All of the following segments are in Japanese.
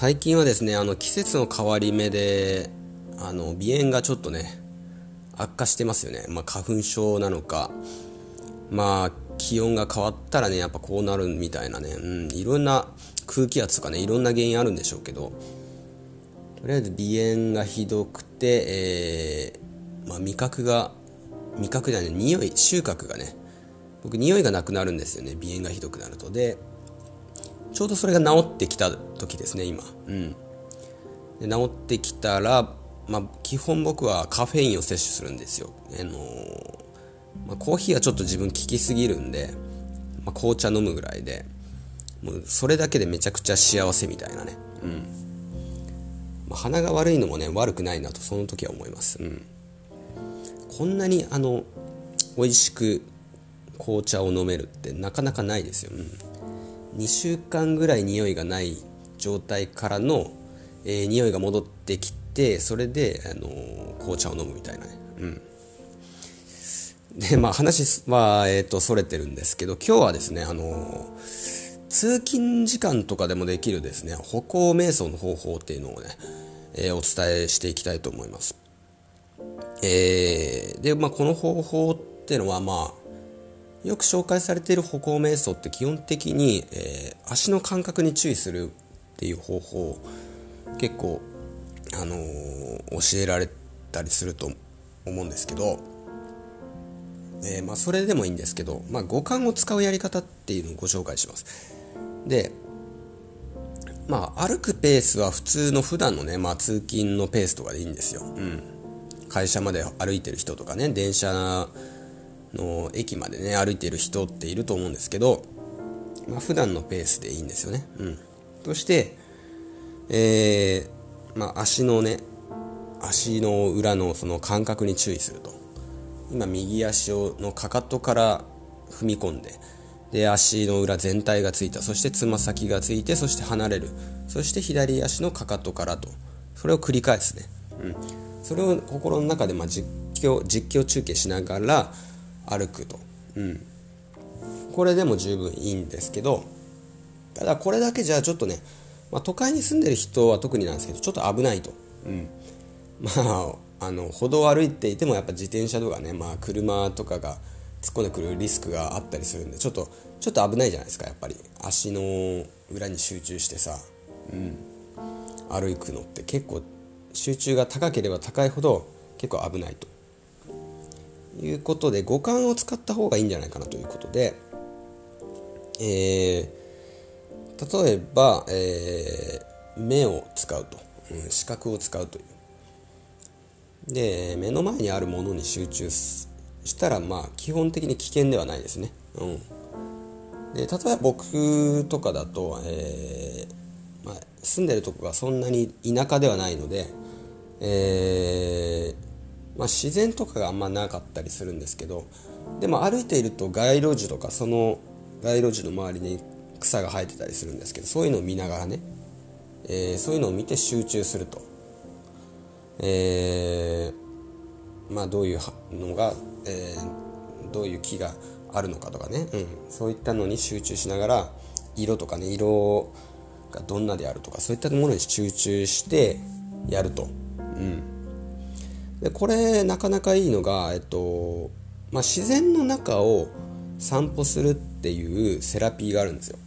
最近はですねあの季節の変わり目であの鼻炎がちょっとね悪化してますよね、まあ、花粉症なのかまあ気温が変わったらねやっぱこうなるみたいなね、うん、いろんな空気圧とかねいろんな原因あるんでしょうけどとりあえず鼻炎がひどくて、えー、まあ、味覚が味覚じゃない匂い収穫がね僕匂いがなくなるんですよね鼻炎がひどくなると。でちょうどそれが治ってきた時ですね今。うん。で治ってきたらまあ基本僕はカフェインを摂取するんですよ。あのー、まあ、コーヒーはちょっと自分効きすぎるんで、まあ、紅茶飲むぐらいでもうそれだけでめちゃくちゃ幸せみたいなね。うん、まあ、鼻が悪いのもね悪くないなとその時は思います。うん。こんなにあの美味しく紅茶を飲めるってなかなかないですよ、うん、2週間ぐらい匂いがない状態からの、えー、匂いが戻ってきてそれで、あのー、紅茶を飲むみたいなね、うん、でまあ話は、えーと、それてるんですけど今日はですね、あのー、通勤時間とかでもできるですね歩行瞑想の方法っていうのをね、え、お伝えしていきたいと思います。え、で、まあ、この方法っていうのはまあよく紹介されている歩行瞑想って基本的に、えー、足の感覚に注意するっていう方法を結構、あのー、教えられたりすると思うんですけど、えー、まあ、それでもいいんですけど、まあ、五感を使うやり方っていうのをご紹介します。で、まあ、歩くペースは普通の普段のね、まあ、通勤のペースとかでいいんですよ。うん。会社まで歩いてる人とかね、電車の駅までね歩いてる人っていると思うんですけど、まあ、普段のペースでいいんですよね。うん、そして、えー、まあ、足のね足の裏のその感覚に注意すると。今右足をのかかとから踏み込んでで足の裏全体がついた。そしてつま先がついてそして離れる。そして左足のかかとからと。それを繰り返すね、うん、それを心の中でま実況実況中継しながら歩くと、うん、これでも十分いいんですけどただこれだけじゃちょっとね、まあ、都会に住んでる人は特になんですけどちょっと危ないと、うん、まああの歩道を歩いていてもやっぱ自転車とかね、まあ、車とかが突っ込んでくるリスクがあったりするんでちょっとちょっと危ないじゃないですかやっぱり。足の裏に集中してさ、うん、歩くのって。結構集中が高ければ高いほど結構危ないということで五感を使った方がいいんじゃないかなということで、えー、例えば、えー、目を使うと、うん、視覚を使うという。で目の前にあるものに集中したらまあ基本的に危険ではないですね、うん、で例えば僕とかだと、えーまあ、住んでるとこがそんなに田舎ではないので、えーまあ、自然とかがあんまなかったりするんですけどでも歩いていると街路樹とかその街路樹の周りに草が生えてたりするんですけどそういうのを見ながらね、えー、そういうのを見て集中すると、えー、まあどういうのが、えー、どういう木があるのかとかね、うん、そういったのに集中しながら色とかね色がどんなであるとかそういったものに集中してやると。うん。でこれなかなかいいのが、えっとまあ、自然の中を散歩するっていうセラピーがあるんですよ。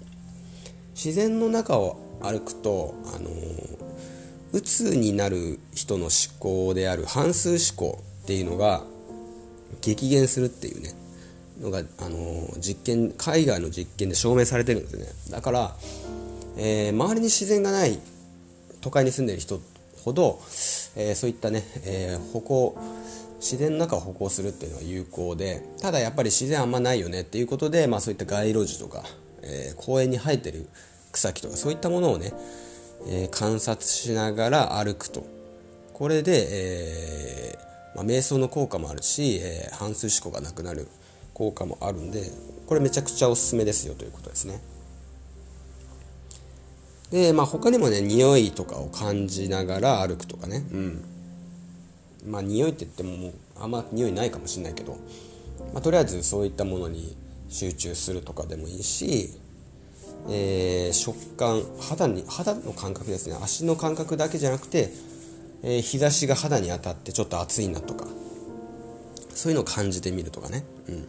自然の中を歩くとあのうつになる人の思考である反数思考っていうのが激減するっていうねのがあの実験海外の実験で証明されてるんですよね。だから、えー、周りに自然がない都会に住んでる人ほど、えー、そういったね、えー、歩行自然の中を歩行するっていうのは有効でただやっぱり自然あんまないよねっていうことで、まあ、そういった街路樹とか、えー、公園に生えてる草木とかそういったものをね、え観察しながら歩くとこれで、えまあ、瞑想の効果もあるし、え反数思考がなくなる効果もあるんでこれめちゃくちゃおすすめですよということですね。で、まあ、他にもね匂いとかを感じながら歩くとかね。うん。まあ匂いって言ってももうあんま匂いないかもしれないけど、まあ、とりあえずそういったものに集中するとかでもいいし、えー、食感肌に肌の感覚ですね。足の感覚だけじゃなくて、えー、日差しが肌に当たってちょっと暑いなとか。そういうのを感じてみるとかね、うん。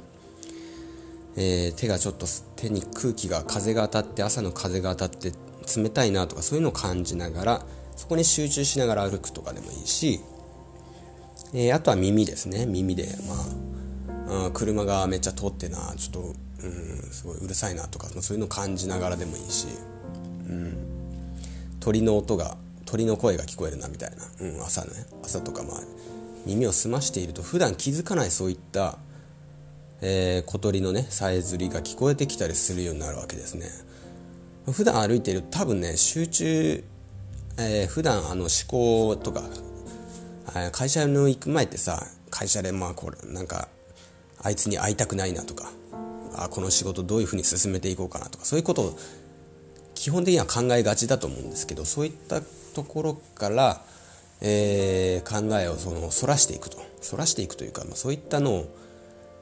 えー、手がちょっと手に空気が風が当たって朝の風が当たって冷たいなとかそういうのを感じながらそこに集中しながら歩くとかでもいいし、えー、あとは耳ですね。耳でまあ、うん、車がめっちゃ通ってなちょっと、うん、すごいうるさいなとかそういうのを感じながらでもいいし、うん、鳥の音が鳥の声が聞こえるなみたいな、うん、朝ね。朝とかまあ耳を澄ましていると普段気づかないそういった、えー、小鳥のねさえずりが聞こえてきたりするようになるわけですね。普段歩いている多分ね集中、えー、普段あの思考とか会社の行く前ってさ会社でまあこれなんかあいつに会いたくないなとかあこの仕事どういうふうに進めていこうかなとかそういうことを基本的には考えがちだと思うんですけどそういったところからえー、考えをその反らしていくと。反らしていくというか、まあ、そういったのを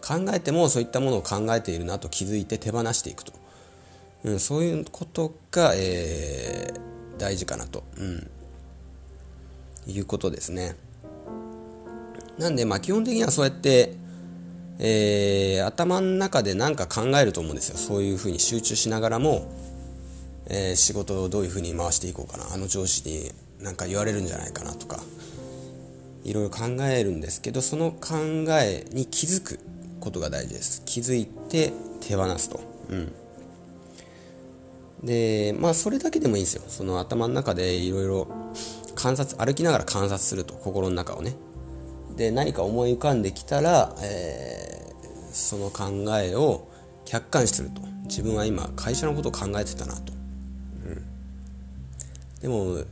考えてもそういったものを考えているなと気づいて手放していくと、うん、そういうことが、えー、大事かなと、うん、いうことですね。なんでまあ基本的にはそうやって、えー、頭の中で何か考えると思うんですよ。そういうふうに集中しながらも、えー、仕事をどういうふうに回していこうかな。あの上司になんか言われるんじゃないかなとかいろいろ考えるんですけどその考えに気づくことが大事です。気づいて手放すと。うん。でまあそれだけでもいいんですよ。その頭の中でいろいろ観察歩きながら観察すると心の中をね。で何か思い浮かんできたら、えー、その考えを客観視すると。自分は今会社のことを考えてたなと、うん、でも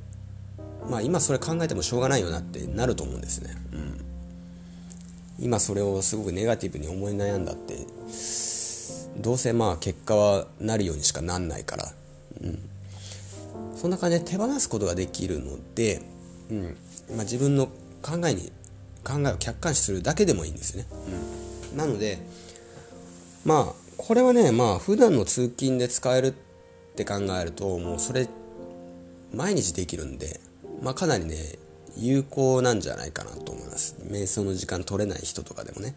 まあ今それ考えてもしょうがないよなってなると思うんですね、うん、今それをすごくネガティブに思い悩んだって。どうせまあ結果はなるようにしかなんないから、うん、そんな感じで手放すことができるので、うん。まあ、自分の考えに考えを客観視するだけでもいいんですね、うん、なのでまあこれはねまあ普段の通勤で使えるって考えるともうそれ毎日できるんでまあ、かなりね有効なんじゃないかなと思います。瞑想の時間取れない人とかでもね。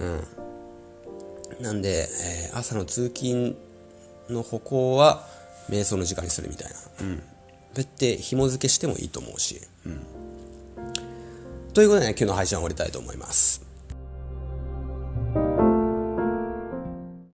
うん。なんで、えー、朝の通勤の歩行は瞑想の時間にするみたいな。うん。そうやって紐付けしてもいいと思うし。うん。ということでね今日の配信は終わりたいと思います